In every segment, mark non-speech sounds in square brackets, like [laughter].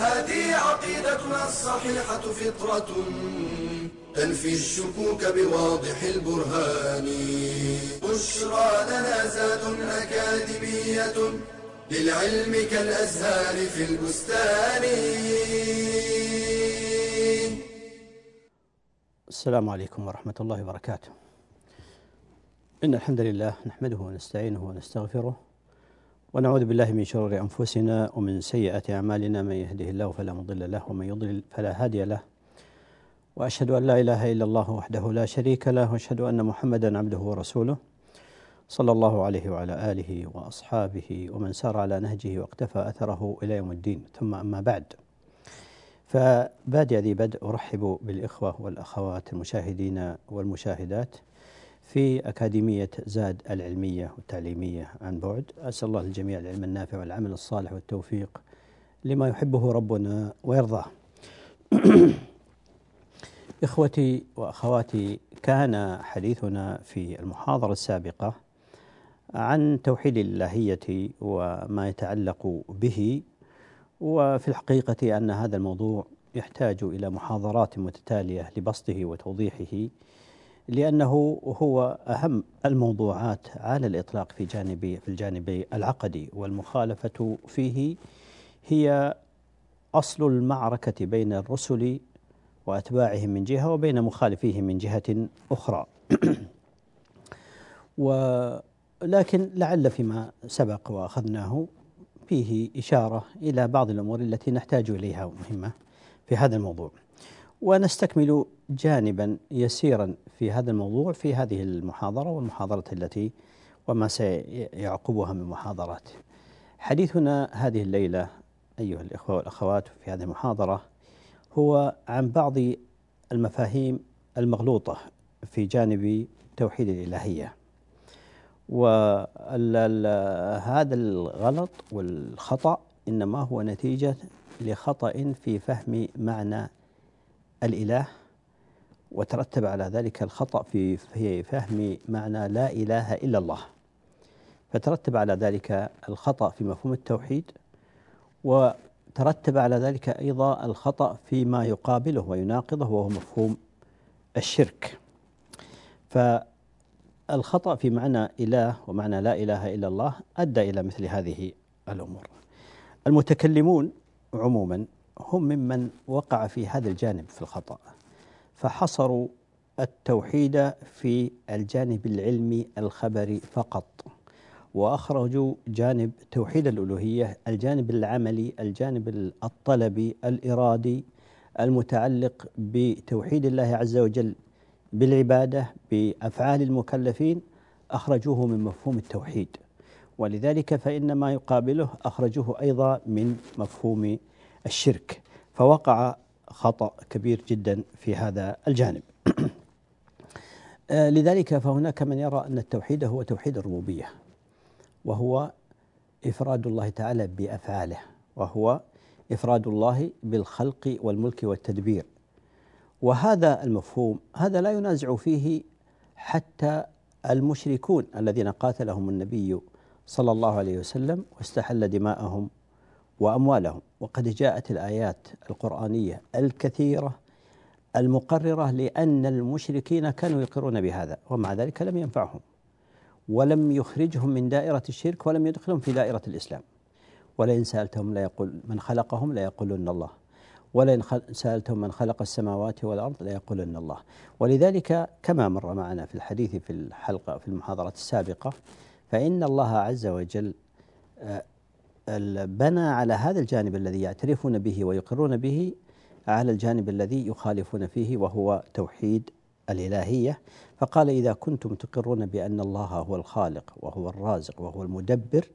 هذه عقيدتنا الصحيحة فطرة تنفي الشكوك بواضح البرهان. بشرى لنا زاد أكاديمية للعلم كالأزهار في البستان. السلام عليكم ورحمة الله وبركاته. إن الحمد لله نحمده ونستعينه ونستغفره ونعوذ بالله من شرور أنفسنا ومن سيئات أعمالنا. من يهده الله فلا مضل له ومن يضلل فلا هادي له. وأشهد أن لا إله إلا الله وحده لا شريك له وأشهد أن محمدا عبده ورسوله صلى الله عليه وعلى آله وأصحابه ومن سار على نهجه واقتفى أثره إلى يوم الدين. ثم أما بعد فبادئ ذي بدء أرحب بالإخوة والأخوات المشاهدين والمشاهدات في أكاديمية زاد العلمية والتعليمية عن بعد. أسأل الله للجميع العلم النافع والعمل الصالح والتوفيق لما يحبه ربنا ويرضاه. [clears throat] إخوتي وأخواتي كان حديثنا في المحاضرة السابقة عن توحيد الإلهية وما يتعلق به وفي الحقيقة أن هذا الموضوع يحتاج إلى محاضرات متتالية لبسطه وتوضيحه. لأنه هو أهم الموضوعات على الإطلاق في جانب في الجانب العقدي والمخالفة فيه هي أصل المعركة بين الرسل وأتباعهم من جهة وبين مخالفيهم من جهة أخرى. [clears throat] ولكن لعل فيما سبق وأخذناه فيه إشارة إلى بعض الأمور التي نحتاج إليها مهمة في هذا الموضوع. ونستكمل جانبا يسيرا في هذا الموضوع في هذه المحاضرة والمحاضرة التي وما سيعقبها من محاضرات. حديثنا هذه الليلة أيها الإخوة والأخوات في هذه المحاضرة هو عن بعض المفاهيم المغلوطة في جانب توحيد الإلهية. وهذا الغلط والخطأ إنما هو نتيجة لخطأ في فهم معنى الإله وترتب على ذلك الخطأ في في فهم معنى لا إله إلا الله. فترتب على ذلك الخطأ في مفهوم التوحيد وترتب على ذلك أيضا الخطأ فيما يقابله ويناقضه وهو مفهوم الشرك. فالخطأ في معنى إله ومعنى لا إله إلا الله أدى إلى مثل هذه الأمور. المتكلمون عموما هم ممن وقع في هذا الجانب في الخطأ فحصروا التوحيد في الجانب العلمي الخبري فقط وأخرجوا جانب توحيد الألوهية الجانب العملي الجانب الطلبي الإرادي المتعلق بتوحيد الله عز وجل بالعبادة بأفعال المكلفين أخرجوه من مفهوم التوحيد. ولذلك فإن ما يقابله أخرجوه أيضا من مفهوم الشرك فوقع خطأ كبير جدا في هذا الجانب. [clears throat] لذلك فهناك من يرى أن التوحيد هو توحيد الربوبية وهو إفراد الله تعالى بأفعاله وهو إفراد الله بالخلق والملك والتدبير. وهذا المفهوم هذا لا ينازع فيه حتى المشركون الذين قاتلهم النبي صلى الله عليه وسلم واستحل دماءهم وأموالهم. وقد جاءت الآيات القرآنية الكثيرة المقررة لأن المشركين كانوا يقرون بهذا ومع ذلك لم ينفعهم ولم يخرجهم من دائرة الشرك ولم يدخلهم في دائرة الإسلام. ولئن سألتهم لا يقول من خلقهم لا يقولن الله. ولئن سألتهم من خلق السماوات والأرض لا يقولن الله. ولذلك كما مر معنا في الحديث في الحلقة في المحاضرة السابقة فإن الله عز وجل بنى على هذا الجانب الذي يعترفون به ويقرون به على الجانب الذي يخالفون فيه وهو توحيد الإلهية. فقال إذا كنتم تقرون بأن الله هو الخالق وهو الرازق وهو المدبر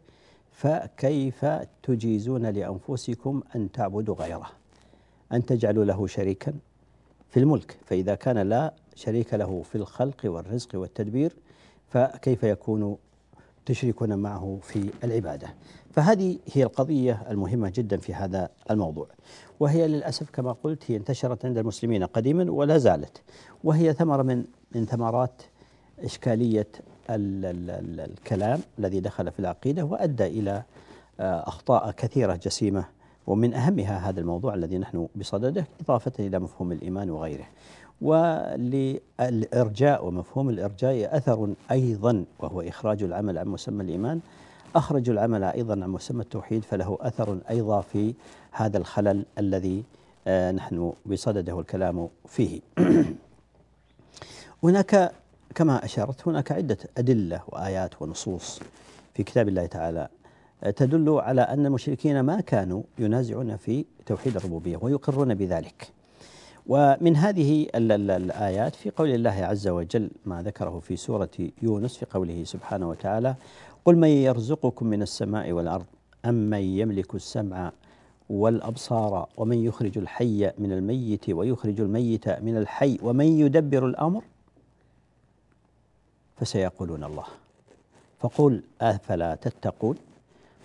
فكيف تجيزون لأنفسكم أن تعبدوا غيره؟ أن تجعلوا له شريكا في الملك. فإذا كان لا شريك له في الخلق والرزق والتدبير فكيف يكون تشركون معه في العبادة؟ فهذه هي القضية المهمة جدا في هذا الموضوع. وهي للأسف كما قلت هي انتشرت عند المسلمين قديما ولا زالت. وهي ثمرة من من ثمرات إشكالية ال ال ال الكلام الذي دخل في العقيدة وأدى إلى آه، أخطاء كثيرة جسيمة. ومن أهمها هذا الموضوع الذي نحن بصدده إضافة إلى مفهوم الإيمان وغيره. وللإرجاء ومفهوم الإرجاء أثر أيضا وهو إخراج العمل عن مسمى الإيمان أخرجوا العمل أيضا عن مسمى التوحيد فله أثر أيضا في هذا الخلل الذي آه، نحن بصدده الكلام فيه. [clears throat] هناك كما أشرت هناك عدة أدلة وآيات ونصوص في كتاب الله تعالى آه، تدل على أن المشركين ما كانوا ينازعون في توحيد الربوبية ويقرون بذلك. ومن هذه الآيات في قول الله عز وجل ما ذكره في سورة يونس في قوله سبحانه وتعالى قل من يرزقكم من السماء والأرض أم من يملك السمع والأبصار ومن يخرج الحي من الميت ويخرج الميت من الحي ومن يدبر الأمر؟ فسيقولون الله. فقل أفلا تتقون؟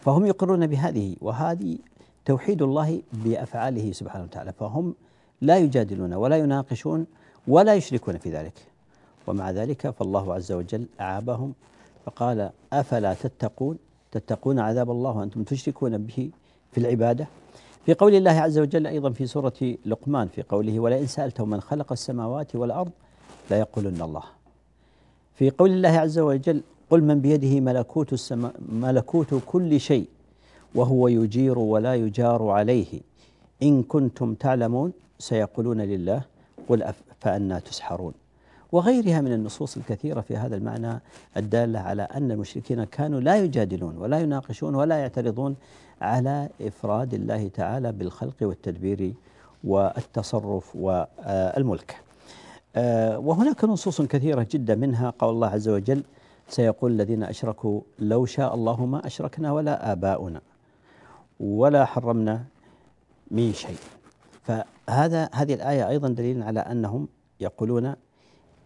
فهم يقرون بهذه وهذه توحيد الله بأفعاله سبحانه وتعالى. فهم لا يجادلون ولا يناقشون ولا يشركون في ذلك. ومع ذلك فالله عز وجل أعابهم فقال أفلا تتقون تتقون عذاب الله وأنتم تشركون به في العبادة؟ في قول الله عز وجل أيضا في سورة لقمان في قوله ولئن سألتهم من خلق السماوات والأرض ليقولن الله. في قول الله عز وجل قل من بيده ملكوت السماء ملكوت كل شيء وهو يجير ولا يجار عليه. إن كنتم تعلمون سيقولون لله قل فأنا تسحرون. وغيرها من النصوص الكثيرة في هذا المعنى الدالة على أن المشركين كانوا لا يجادلون ولا يناقشون ولا يعترضون على إفراد الله تعالى بالخلق والتدبير والتصرف والملك. آه، وهناك نصوص كثيرة جدا منها قول الله عز وجل سيقول الذين أشركوا لو شاء الله ما أشركنا ولا آباؤنا ولا حرمنا من شيء. فهذا هذه الآية أيضا دليل على أنهم يقولون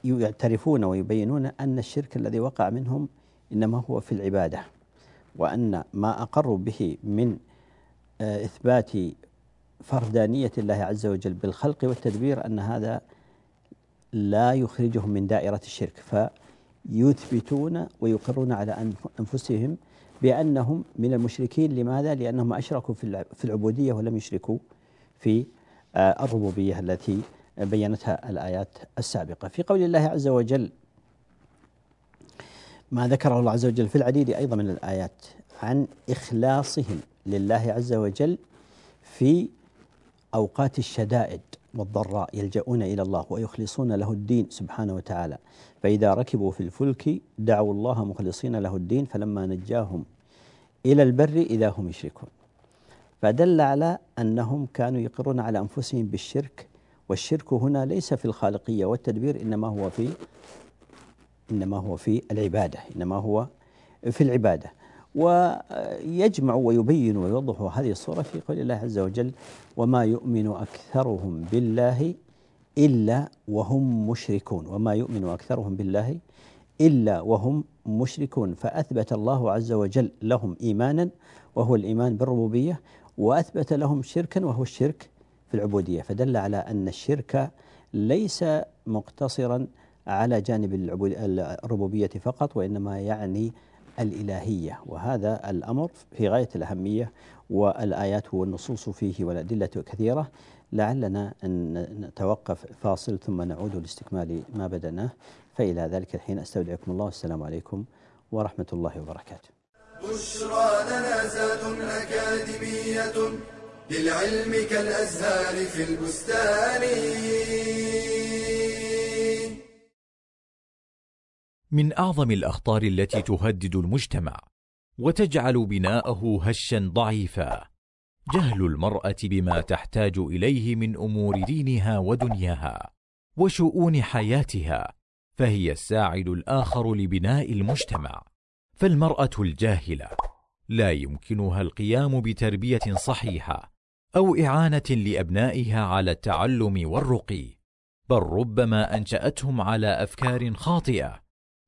يعترفون ويبينون أن الشرك الذي وقع منهم إنما هو في العبادة وأن ما أقروا به من آه، إثبات فردانية الله عز وجل بالخلق والتدبير أن هذا لا يخرجهم من دائرة الشرك فيثبتون ويقرون على أنفسهم بأنهم من المشركين لماذا؟ لأنهم أشركوا في العبودية ولم يشركوا في آه، الربوبية التي بينتها الآيات السابقة. في قول الله عز وجل ما ذكره الله عز وجل في العديد أيضا من الآيات عن إخلاصهم لله عز وجل في أوقات الشدائد والضراء يلجؤون إلى الله ويخلصون له الدين سبحانه وتعالى. فإذا ركبوا في الفلك دعوا الله مخلصين له الدين فلما نجاهم إلى البر إذا هم يشركون. فدل على أنهم كانوا يقرون على أنفسهم بالشرك والشرك هنا ليس في الخالقية والتدبير إنما هو في إنما هو في العبادة إنما هو في العبادة. ويجمع ويبين ويوضح هذه الصورة في قول الله عز وجل وما يؤمن أكثرهم بالله إلا وهم مشركون. وما يؤمن أكثرهم بالله إلا وهم مشركون. فأثبت الله عز وجل لهم إيمانا وهو الإيمان بالربوبية وأثبت لهم شركا وهو الشرك في العبودية فدل على أن الشرك ليس مقتصرا على جانب الربوبية فقط وإنما يعني الإلهية. وهذا الأمر في غاية الأهمية والآيات والنصوص فيه والأدلة كثيرة. لعلنا أن نتوقف فاصل ثم نعود لاستكمال ما بدأناه. فإلى ذلك الحين أستودعكم الله. والسلام عليكم ورحمة الله وبركاته. بشرى أكاديمية للعلم كالأزهار في البستان. من أعظم الأخطار التي تهدد المجتمع وتجعل بناءه هشا ضعيفا جهل المرأة بما تحتاج إليه من أمور دينها ودنياها وشؤون حياتها فهي الساعد الآخر لبناء المجتمع. فالمرأة الجاهلة لا يمكنها القيام بتربية صحيحة أو إعانة لأبنائها على التعلم والرقي بل ربما أنشأتهم على أفكار خاطئة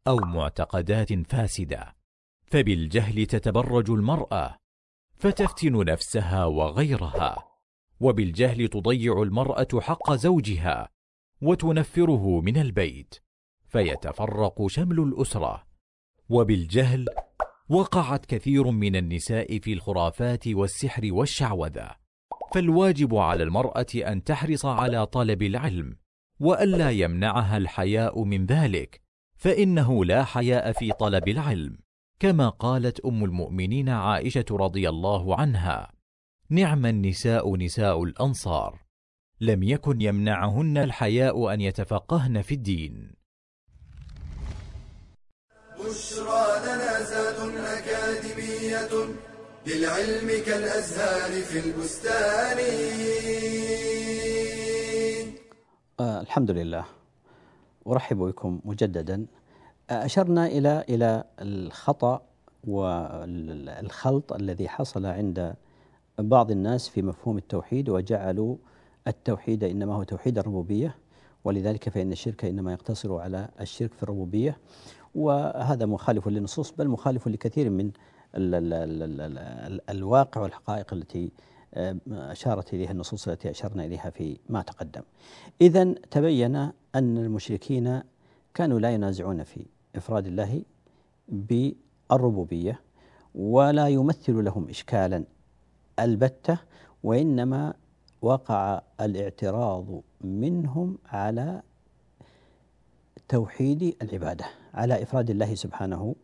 أو معتقدات فاسدة. فبالجهل تتبرج المرأة فتفتن نفسها وغيرها. وبالجهل تضيع المرأة حق زوجها وتنفره من البيت فيتفرق شمل الأسرة. وبالجهل وقعت كثير من النساء في الخرافات والسحر والشعوذة. فالواجب على المرأة أن تحرص على طلب العلم وألا يمنعها الحياء من ذلك فإنه لا حياء في طلب العلم كما قالت أم المؤمنين عائشة رضي الله عنها نعم النساء نساء الأنصار لم يكن يمنعهن الحياء أن يتفقهن في الدين. بشرى للعلم كالأزهار في البستان. آه الحمد لله. أرحب بكم مجددا. آه، أشرنا إلى إلى الخطأ والخلط الذي حصل عند بعض الناس في مفهوم التوحيد وجعلوا التوحيد إنما هو توحيد الربوبية ولذلك فإن الشرك إنما يقتصر على الشرك في الربوبية. وهذا مخالف للنصوص بل مخالف لكثير من ال ال ال ال الواقع والحقائق التي آه، أشارت إليها النصوص التي أشرنا إليها في ما تقدم. إذا تبين أن المشركين كانوا لا ينازعون في إفراد الله بالربوبية ولا يمثل لهم إشكالا. البتة وإنما وقع الاعتراض منهم على توحيد العبادة على إفراد الله سبحانه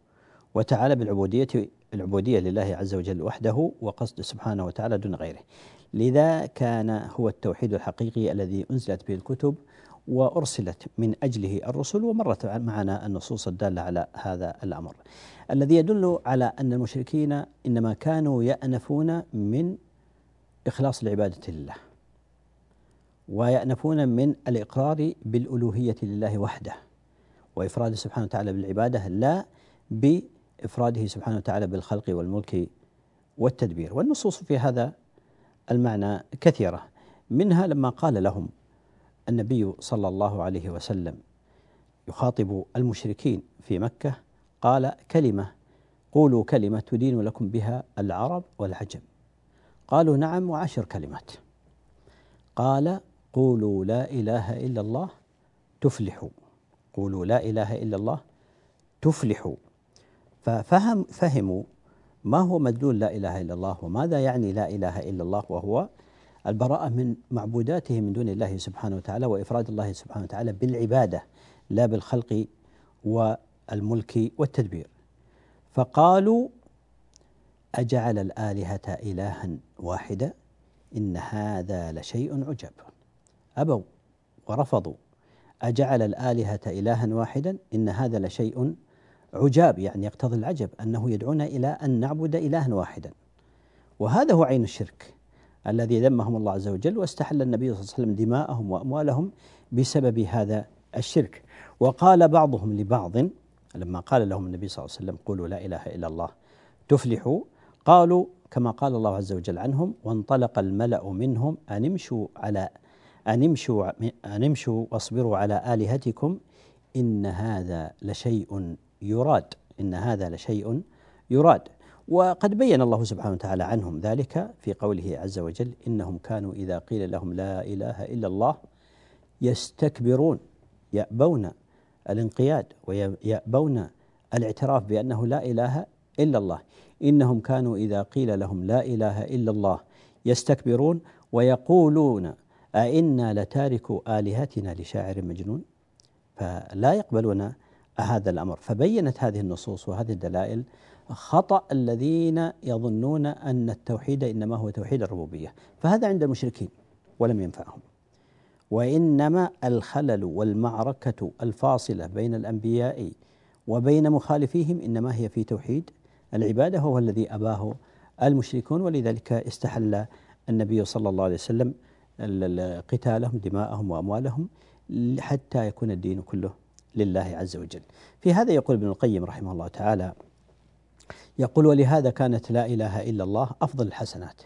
وتعالى بالعبودية العبودية لله عز وجل وحده وقصد سبحانه وتعالى دون غيره. لذا كان هو التوحيد الحقيقي الذي أنزلت به الكتب وأرسلت من أجله الرسل ومرت معنا النصوص الدالة على هذا الأمر. الذي يدل على أن المشركين إنما كانوا يأنفون من إخلاص العبادة لله ويأنفون من الإقرار بالألوهية لله وحده وإفراده سبحانه وتعالى بالعبادة لا بإفراده سبحانه وتعالى بالخلق والملك والتدبير. والنصوص في هذا المعنى كثيرة. منها لما قال لهم النبي صلى الله عليه وسلم يخاطب المشركين في مكة قال كلمة قولوا كلمة تدين لكم بها العرب والعجم. قالوا نعم وعشر كلمات. قال قولوا لا إله إلا الله تفلحوا. قولوا لا إله إلا الله تفلحوا. ففهم فهموا ما هو مدلول لا إله إلا الله وماذا يعني لا إله إلا الله وهو البراءة من معبوداته من دون الله سبحانه وتعالى وإفراد الله سبحانه وتعالى بالعبادة لا بالخلق والملك والتدبير. فقالوا أجعل الآلهة إلها واحدا إن هذا لشيء عجب. أبوا ورفضوا. أجعل الآلهة إلها واحدا إن هذا لشيء عجاب يعني يقتضي العجب أنه يدعونا إلى أن نعبد إلها واحدا. وهذا هو عين الشرك الذي ذمهم الله عز وجل واستحل النبي صلى الله عليه وسلم دماءهم وأموالهم بسبب هذا الشرك. وقال بعضهم لبعض لما قال لهم النبي صلى الله عليه وسلم قولوا لا إله إلا الله تفلحوا قالوا كما قال الله عز وجل عنهم وانطلق الملأ منهم أن امشوا على أن امشوا أن امشوا واصبروا على آلهتكم إن هذا لشيء يراد إن هذا لشيء يراد. وقد بين الله سبحانه وتعالى عنهم ذلك في قوله عز وجل إنهم كانوا إذا قيل لهم لا إله إلا الله يستكبرون يأبون الانقياد ويأبون الاعتراف بأنه لا إله إلا الله. إنهم كانوا إذا قيل لهم لا إله إلا الله يستكبرون ويقولون أئنا لتاركوا آلهتنا لشاعر مجنون؟ فلا يقبلون هذا الأمر. فبينت هذه النصوص وهذه الدلائل خطأ الذين يظنون أن التوحيد إنما هو توحيد الربوبية. فهذا عند المشركين ولم ينفعهم. وإنما الخلل والمعركة الفاصلة بين الأنبياء وبين مخالفيهم إنما هي في توحيد. العبادة هو الذي أباه المشركون ولذلك استحل النبي صلى الله عليه وسلم قتالهم دماءهم وأموالهم حتى يكون الدين كله لله عز وجل. في هذا يقول ابن القيم رحمه الله تعالى يقول ولهذا كانت لا إله إلا الله أفضل الحسنات.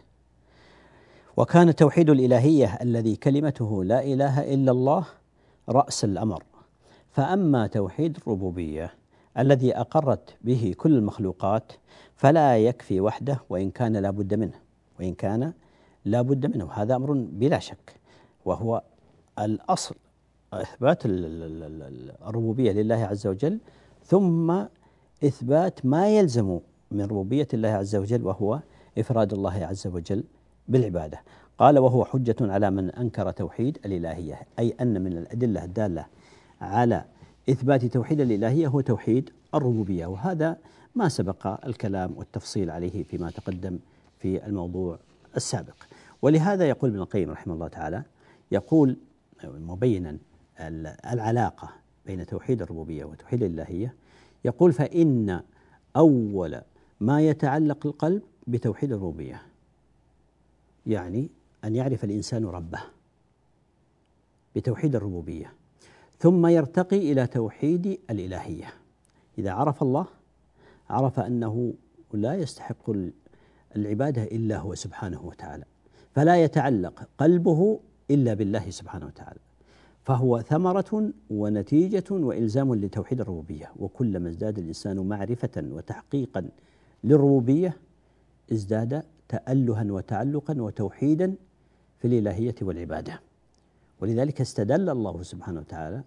وكان توحيد الإلهية الذي كلمته لا إله إلا الله رأس الأمر. فأما توحيد الربوبية الذي أقرت به كل المخلوقات فلا يكفي وحده وإن كان لا بد منه وإن كان لا بد منه. هذا أمر بلا شك وهو الأصل. إثبات الربوبية لله عز وجل ثم إثبات ما يلزم من ربوبية الله عز وجل وهو إفراد الله عز وجل بالعبادة. قال وهو حجة على من أنكر توحيد الإلهية. أي أن من الأدلة الدالة على إثبات توحيد الإلهية هو توحيد الربوبية. وهذا ما سبق الكلام والتفصيل عليه فيما تقدم في الموضوع السابق. ولهذا يقول ابن القيم رحمه الله تعالى يقول مبينا العلاقة بين توحيد الربوبية وتوحيد الإلهية. يقول فإن أول ما يتعلق القلب بتوحيد الربوبية يعني أن يعرف الإنسان ربه بتوحيد الربوبية ثم يرتقي إلى توحيد الإلهية. إذا عرف الله عرف أنه لا يستحق العبادة إلا هو سبحانه وتعالى فلا يتعلق قلبه إلا بالله سبحانه وتعالى. فهو ثمرة ونتيجة وإلزام لتوحيد الربوبية. وكلما ازداد الإنسان معرفة وتحقيقا للربوبية ازداد تألها وتعلقا وتوحيدا في الإلهية والعبادة. ولذلك استدل الله سبحانه وتعالى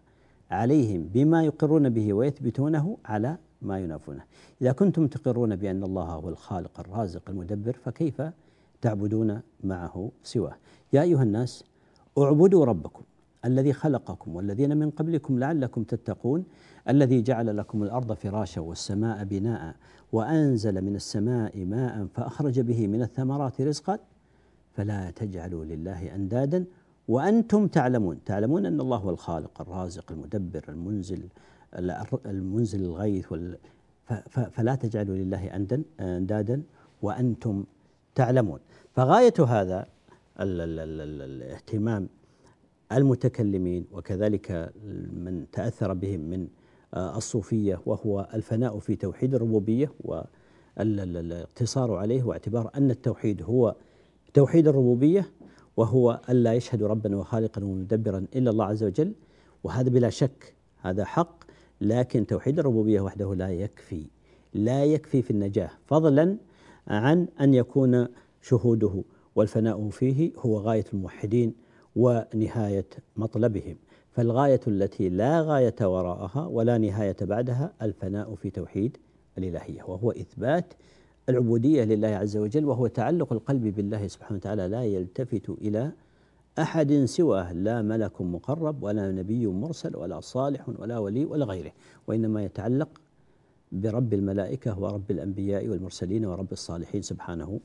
عليهم بما يقرون به ويثبتونه على ما ينافونه. إذا كنتم تقرون بأن الله هو الخالق الرازق المدبر فكيف تعبدون معه سواه؟ يا أيها الناس اعبدوا ربكم. الذي خلقكم والذين من قبلكم لعلكم تتقون الذي جعل لكم الأرض فراشا والسماء بناء وأنزل من السماء ماء فأخرج به من الثمرات رزقا. فلا تجعلوا لله أندادا وأنتم تعلمون. تعلمون أن الله هو الخالق الرازق المدبر المنزل المنزل الغيث فلا تجعلوا لله أندادا وأنتم تعلمون. فغاية هذا الاهتمام المتكلمين وكذلك من تأثر بهم من آه، الصوفية وهو الفناء في توحيد الربوبية والاقتصار عليه واعتبار أن التوحيد هو توحيد الربوبية وهو ألا يشهد ربا وخالقا ومدبرا إلا الله عز وجل وهذا بلا شك هذا حق لكن توحيد الربوبية وحده لا يكفي لا يكفي في النجاة فضلا عن أن يكون شهوده والفناء فيه هو غاية الموحدين ونهاية مطلبهم. فالغاية التي لا غاية وراءها ولا نهاية بعدها الفناء في توحيد الإلهية وهو إثبات العبودية لله عز وجل وهو تعلق القلب بالله سبحانه وتعالى لا يلتفت إلى أحد سواه لا ملك مقرب ولا نبي مرسل ولا صالح ولا ولي ولا غيره وإنما يتعلق برب الملائكة ورب الأنبياء والمرسلين ورب الصالحين سبحانه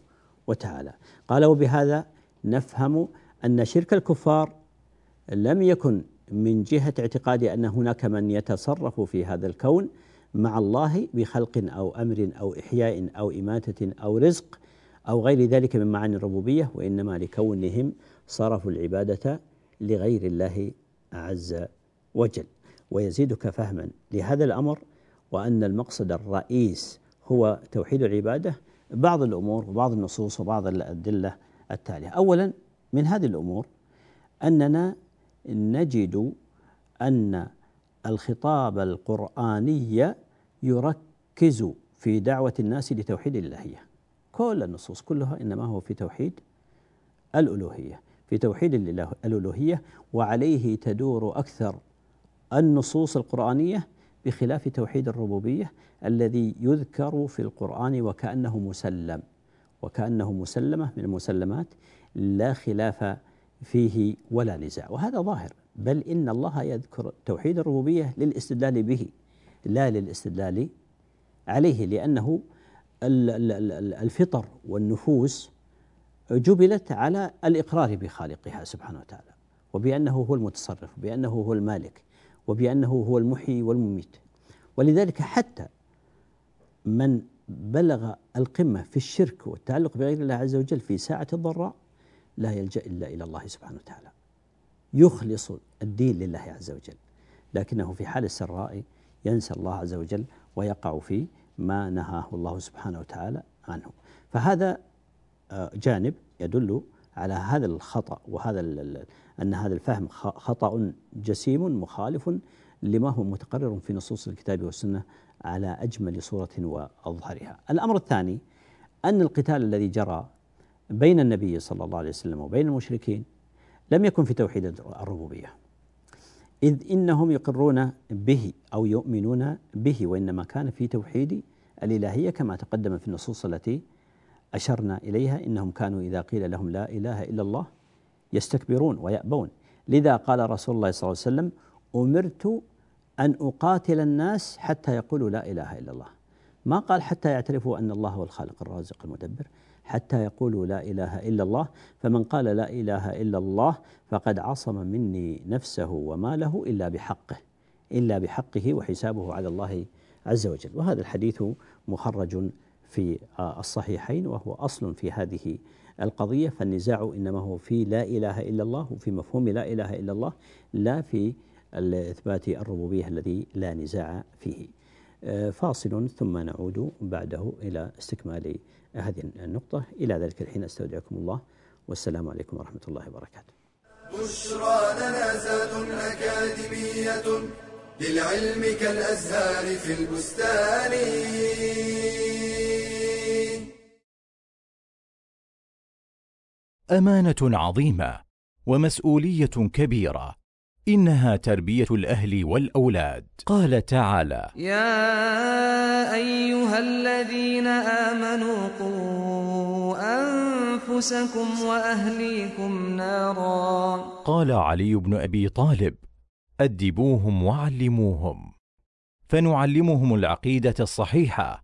وتعالى. قال وبهذا نفهم أن شرك الكفار لم يكن من جهة اعتقاد أن هناك من يتصرف في هذا الكون مع الله بخلق أو أمر أو إحياء أو إماتة أو رزق أو غير ذلك من معاني الربوبية وإنما لكونهم صرفوا العبادة لغير الله عز وجل. ويزيدك فهما لهذا الأمر وأن المقصد الرئيس هو توحيد العبادة بعض الأمور وبعض النصوص وبعض الأدلة التالية. أولا من هذه الأمور أننا نجد أن الخطاب القرآني يركز في دعوة الناس لتوحيد الإلهية. كل النصوص كلها إنما هو في توحيد الألوهية في توحيد الألوهية وعليه تدور أكثر النصوص القرآنية بخلاف توحيد الربوبية الذي يذكر في القرآن وكأنه مسلم وكأنه مسلمة من المسلمات لا خلاف فيه ولا نزاع. وهذا ظاهر بل إن الله يذكر توحيد الربوبية للاستدلال به لا للاستدلال عليه لأنه الفطر والنفوس جبلت على الإقرار بخالقها سبحانه وتعالى وبأنه هو المتصرف وبأنه هو المالك وبأنه هو المحيي والمميت. ولذلك حتى من بلغ القمة في الشرك والتعلق بغير الله عز وجل في ساعة الضراء لا يلجأ إلا إلى الله سبحانه وتعالى. يخلص الدين لله عز وجل. لكنه في حال السراء ينسى الله عز وجل ويقع في ما نهاه الله سبحانه وتعالى عنه. فهذا آه، جانب يدل على هذا الخطأ وهذا أن هذا الفهم خطأ جسيم مخالف لما هو متقرر في نصوص الكتاب والسنة على أجمل صورة وأظهرها. الأمر الثاني أن القتال الذي جرى بين النبي صلى الله عليه وسلم وبين المشركين لم يكن في توحيد الربوبية. إذ إنهم يقرون به أو يؤمنون به وإنما كان في توحيد الإلهية كما تقدم في النصوص التي أشرنا إليها إنهم كانوا إذا قيل لهم لا إله إلا الله يستكبرون ويأبون. لذا قال رسول الله صلى الله عليه وسلم أمرت أن أقاتل الناس حتى يقولوا لا إله إلا الله. ما قال حتى يعترفوا أن الله هو الخالق الرازق المدبر. حتى يقولوا لا إله إلا الله. فمن قال لا إله إلا الله فقد عصم مني نفسه وماله إلا بحقه إلا بحقه وحسابه على الله عز وجل. وهذا الحديث مخرج في الصحيحين وهو أصل في هذه القضية. فالنزاع إنما هو في لا إله إلا الله وفي مفهوم لا إله إلا الله لا في إثبات الربوبية الذي لا نزاع فيه. فاصل ثم نعود بعده إلى استكمال هذه النقطة. إلى ذلك الحين أستودعكم الله. والسلام عليكم ورحمة الله وبركاته. بشرى لنا زاد أكاديمية للعلم كالأزهار في البستان. أمانة عظيمة ومسؤولية كبيرة. إنها تربية الأهل والأولاد. قال تعالى يا أيها الذين آمنوا قوا أنفسكم وأهليكم نارا. قال علي بن أبي طالب أدبوهم وعلموهم. فنعلمهم العقيدة الصحيحة.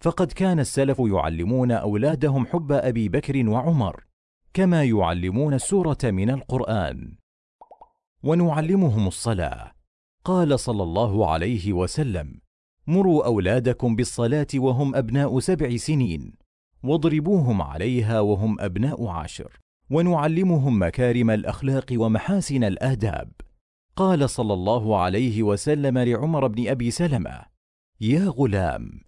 فقد كان السلف يعلمون أولادهم حب أبي بكر وعمر كما يعلمون السورة من القرآن. ونعلمهم الصلاة. قال صلى الله عليه وسلم مروا أولادكم بالصلاة وهم أبناء سبع سنين واضربوهم عليها وهم أبناء عشر ونعلمهم مكارم الأخلاق ومحاسن الآداب. قال صلى الله عليه وسلم لعمر بن أبي سلمة يا غلام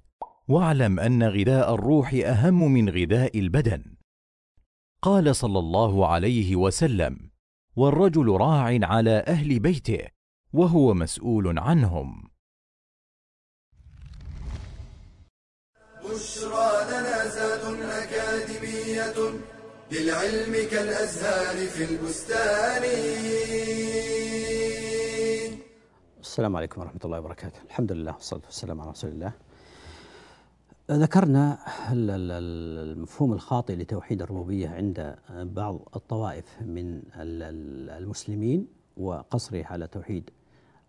واعلم أن غذاء الروح أهم من غذاء البدن. قال صلى الله عليه وسلم والرجل راع على أهل بيته وهو مسؤول عنهم. بشرى لنا زاد أكاديمية للعلم كالأزهار في البستان. السلام عليكم ورحمة الله وبركاته. الحمد لله والصلاة والسلام على رسول الله. ذكرنا المفهوم الخاطئ لتوحيد الربوبية عند بعض الطوائف من المسلمين وقصره على توحيد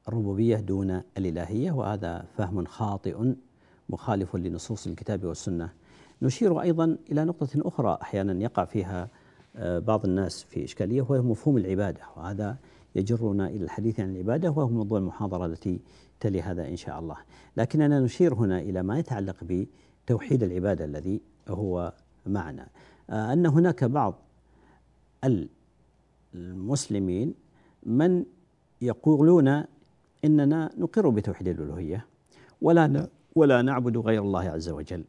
الربوبية دون الإلهية وهذا فهم خاطئ مخالف لنصوص الكتاب والسنة. نشير أيضا إلى نقطة أخرى أحيانا يقع فيها آه، بعض الناس في إشكالية وهو مفهوم العبادة وهذا يجرنا إلى الحديث عن العبادة وهو موضوع المحاضرة التي تلي هذا إن شاء الله. لكننا نشير هنا إلى ما يتعلق بتوحيد العبادة الذي هو معنا. آه، أن هناك بعض المسلمين من يقولون إننا نقر بتوحيد الألوهية ولا ولا نعبد غير الله عز وجل.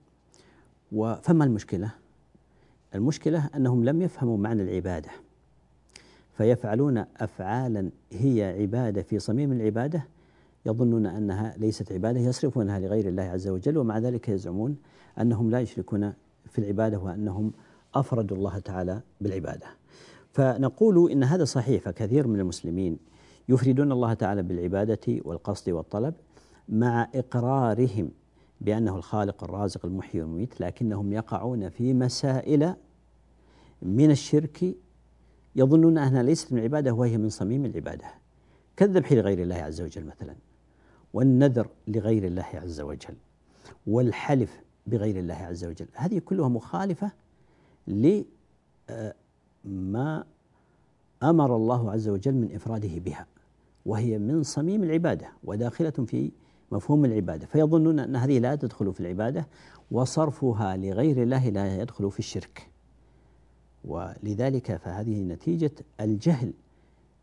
فما المشكلة؟ المشكلة أنهم لم يفهموا معنى العبادة. فيفعلون أفعالا هي عبادة في صميم العبادة يظنون أنها ليست عبادة يصرفونها لغير الله عز وجل ومع ذلك يزعمون أنهم لا يشركون في العبادة وأنهم أفردوا الله تعالى بالعبادة. فنقول إن هذا صحيح فكثير من المسلمين يفردون الله تعالى بالعبادة والقصد والطلب مع إقرارهم بأنه الخالق الرازق المحيي والمميت لكنهم يقعون في مسائل من الشرك يظنون أنها ليست من العبادة وهي من صميم العبادة كالذبح لغير الله عز وجل مثلا والنذر لغير الله عز وجل والحلف بغير الله عز وجل. هذه كلها مخالفة لما أمر الله عز وجل من إفراده بها وهي من صميم العبادة وداخلة في مفهوم العبادة. فيظنون أن هذه لا تدخل في العبادة وصرفها لغير الله لا يدخل في الشرك. ولذلك فهذه نتيجة الجهل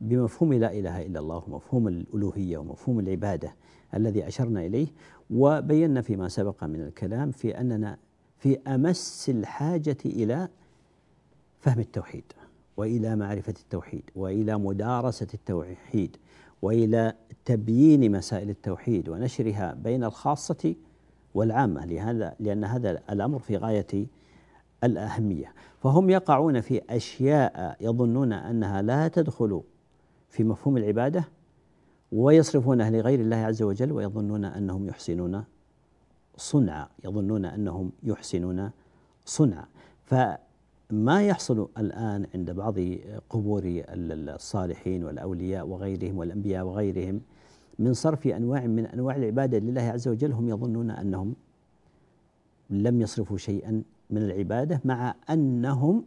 بمفهوم لا إله إلا الله ومفهوم الألوهية ومفهوم العبادة الذي أشرنا إليه وبينا فيما سبق من الكلام في أننا في أمس الحاجة إلى فهم التوحيد وإلى معرفة التوحيد وإلى مدارسة التوحيد وإلى تبيين مسائل التوحيد ونشرها بين الخاصة والعامة لهذا لأن هذا الأمر في غاية الأهمية. فهم يقعون في أشياء يظنون أنها لا تدخل في مفهوم العبادة ويصرفونها لغير الله عز وجل ويظنون أنهم يحسنون صنعا يظنون أنهم يحسنون صنعا. ف ما يحصل الآن عند بعض قبور الصالحين والأولياء وغيرهم والأنبياء وغيرهم من صرف أنواع من أنواع العبادة لله عز وجل هم يظنون أنهم لم يصرفوا شيئا من العبادة مع أنهم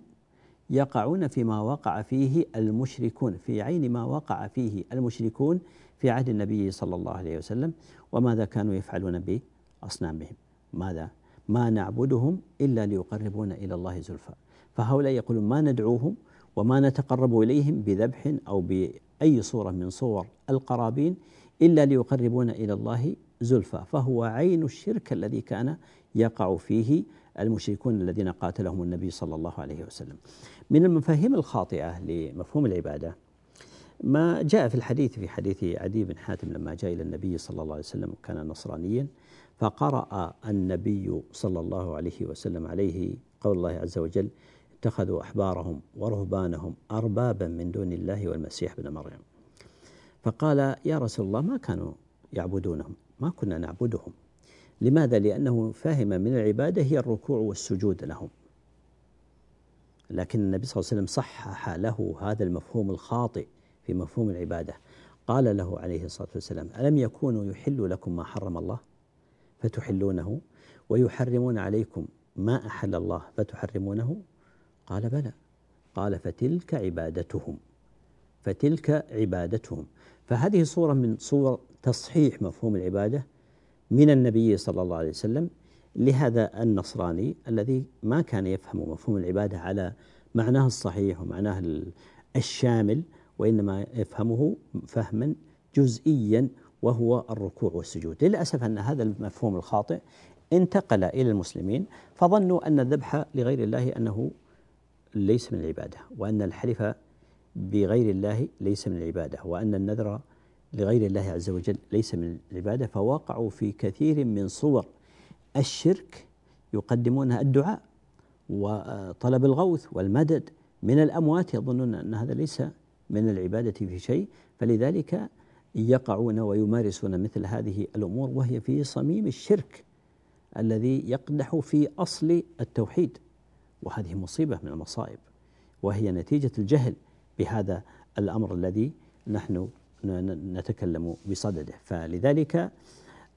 يقعون فيما وقع فيه المشركون في عين ما وقع فيه المشركون في عهد النبي صلى الله عليه وسلم. وماذا كانوا يفعلون بأصنامهم ماذا؟ ما نعبدهم إلا ليقربونا إلى الله زلفى. فهؤلاء يقولون ما ندعوهم وما نتقرب إليهم بذبح أو بأي صورة من صور القرابين إلا ليقربون إلى الله زلفى. فهو عين الشرك الذي كان يقع فيه المشركون الذين قاتلهم النبي صلى الله عليه وسلم. من المفاهيم الخاطئة لمفهوم العبادة ما جاء في الحديث في حديث عدي بن حاتم لما جاء إلى النبي صلى الله عليه وسلم كان نصرانيا فقرأ النبي صلى الله عليه وسلم عليه قول الله عز وجل اتخذوا أحبارهم ورهبانهم أربابا من دون الله والمسيح ابن مريم. فقال يا رسول الله ما كانوا يعبدونهم؟ ما كنا نعبدهم. لماذا؟ لأنه فهم من العبادة هي الركوع والسجود لهم. لكن النبي صلى الله عليه وسلم صحح له هذا المفهوم الخاطئ في مفهوم العبادة. قال له عليه الصلاة والسلام ألم يكونوا يحل لكم ما حرم الله؟ فتحلونه ويحرمون عليكم ما أحل الله فتحرمونه؟ قال بلى. قال فتلك عبادتهم. فتلك عبادتهم. فهذه صورة من صور تصحيح مفهوم العبادة من النبي صلى الله عليه وسلم لهذا النصراني الذي ما كان يفهم مفهوم العبادة على معناه الصحيح ومعناه الشامل وإنما يفهمه فهما جزئيا وهو الركوع والسجود. للأسف أن هذا المفهوم الخاطئ انتقل إلى المسلمين فظنوا أن الذبح لغير الله أنه ليس من العبادة وأن الحلف بغير الله ليس من العبادة وأن النذر لغير الله عز وجل ليس من العبادة فوقعوا في كثير من صور الشرك يقدمونها الدعاء وطلب الغوث والمدد من الأموات يظنون أن هذا ليس من العبادة في شيء فلذلك يقعون ويمارسون مثل هذه الأمور وهي في صميم الشرك الذي يقدح في أصل التوحيد. وهذه مصيبة من المصائب وهي نتيجة الجهل بهذا الأمر الذي نحن نتكلم بصدده. فلذلك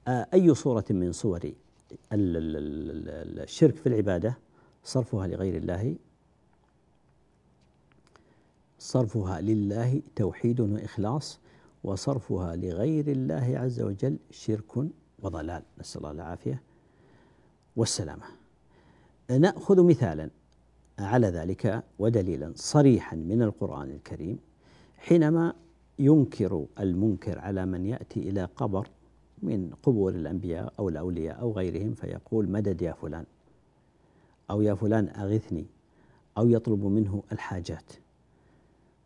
آه، أي صورة من صور الشرك في العبادة صرفها لغير الله صرفها لله توحيد وإخلاص وصرفها لغير الله عز وجل شرك وضلال. نسأل الله العافية والسلامة. نأخذ مثالا على ذلك ودليلا صريحا من القرآن الكريم حينما ينكر المنكر على من يأتي إلى قبر من قبور الأنبياء أو الأولياء أو غيرهم فيقول مدد يا فلان؟ أو يا فلان أغثني. أو يطلب منه الحاجات.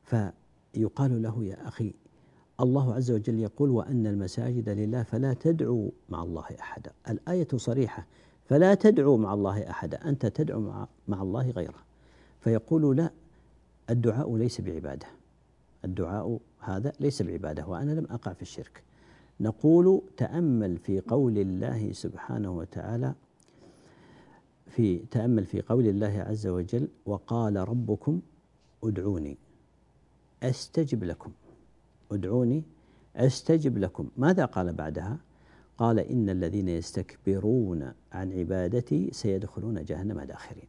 فيقال له يا أخي الله عز وجل يقول وأن المساجد لله فلا تدعوا مع الله أحدا الآية صريحة فلا تدعو مع الله أحدا أنت تدعو مع, مع الله غيره. فيقول لا الدعاء ليس بعبادة. الدعاء هذا ليس بعبادة وأنا لم أقع في الشرك. نقول تأمل في قول الله سبحانه وتعالى في تأمل في قول الله عز وجل وقال ربكم ادعوني أستجب لكم. ادعوني أستجب لكم. ماذا قال بعدها؟ قال إن الذين يستكبرون عن عبادتي سيدخلون جهنم داخرين.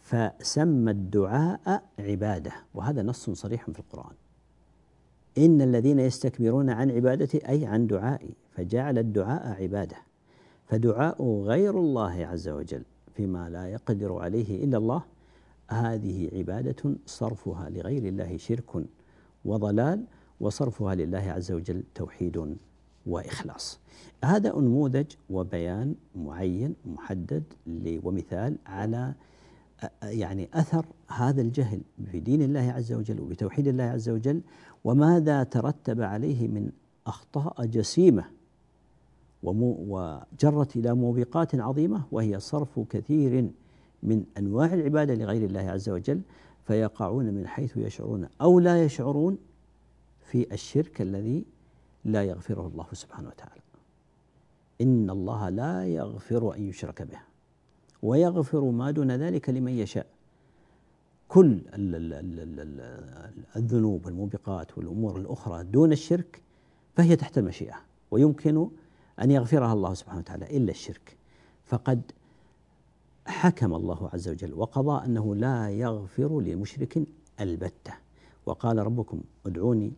فسمى الدعاء عبادة وهذا نص صريح في القرآن. إن الذين يستكبرون عن عبادتي أي عن دعائي. فجعل الدعاء عبادة. فدعاء غير الله عز وجل فيما لا يقدر عليه إلا الله هذه عبادة صرفها لغير الله شرك وضلال وصرفها لله عز وجل توحيد وإخلاص. هذا نموذج وبيان معين محدد ومثال على يعني أثر هذا الجهل في دين الله عز وجل وبتوحيد الله عز وجل وماذا ترتب عليه من أخطاء جسيمة وجرت إلى موبقات عظيمة وهي صرف كثير من أنواع العبادة لغير الله عز وجل فيقعون من حيث يشعرون أو لا يشعرون في الشرك الذي لا يغفره الله سبحانه وتعالى. إن الله لا يغفر أن يشرك به ويغفر ما دون ذلك لمن يشاء. كل الذنوب والموبقات والأمور الأخرى دون الشرك فهي تحت المشيئة ويمكن أن يغفرها الله سبحانه وتعالى إلا الشرك. فقد حكم الله عز وجل وقضى أنه لا يغفر لمشرك البتة وقال ربكم ادعوني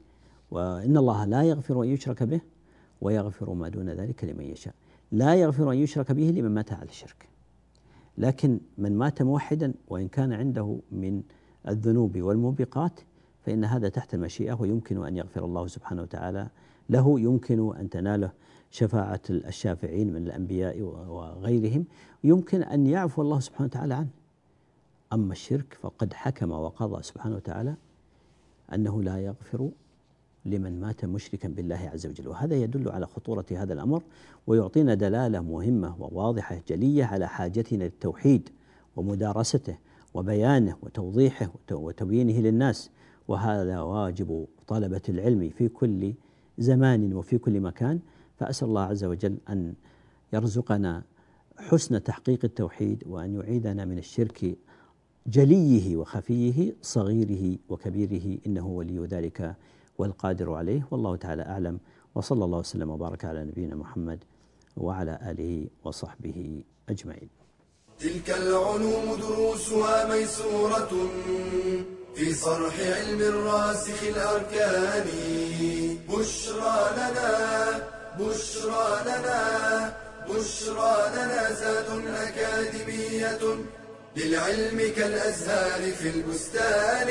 وإن الله لا يغفر أن يشرك به ويغفر ما دون ذلك لمن يشاء لا يغفر أن يشرك به لمن مات على الشرك. لكن من مات موحدا وإن كان عنده من الذنوب والموبقات فإن هذا تحت المشيئة ويمكن أن يغفر الله سبحانه وتعالى له يمكن أن تناله شفاعة الشافعين من الأنبياء وغيرهم يمكن أن يعفو الله سبحانه وتعالى عنه. أما الشرك فقد حكم وقضى سبحانه وتعالى أنه لا يغفر لمن مات مشركا بالله عز وجل. وهذا يدل على خطورة هذا الأمر ويعطينا دلالة مهمة وواضحة جلية على حاجتنا للتوحيد ومدارسته وبيانه وتوضيحه وتبيينه للناس. وهذا واجب طلبة العلم في كل زمان وفي كل مكان. فأسأل الله عز وجل أن يرزقنا حسن تحقيق التوحيد وأن يعيدنا من الشرك جليه وخفيه صغيره وكبيره. إنه ولي ذلك. والقادر عليه والله تعالى أعلم. وصلى الله وسلم وبارك على نبينا محمد وعلى آله وصحبه أجمعين. تلك العلوم دروسها ميسورة في صرح علم الراسخ الأركان. بشرى لنا بشرى لنا بشرى لنا زاد أكاديمية للعلم كالأزهار في البستان.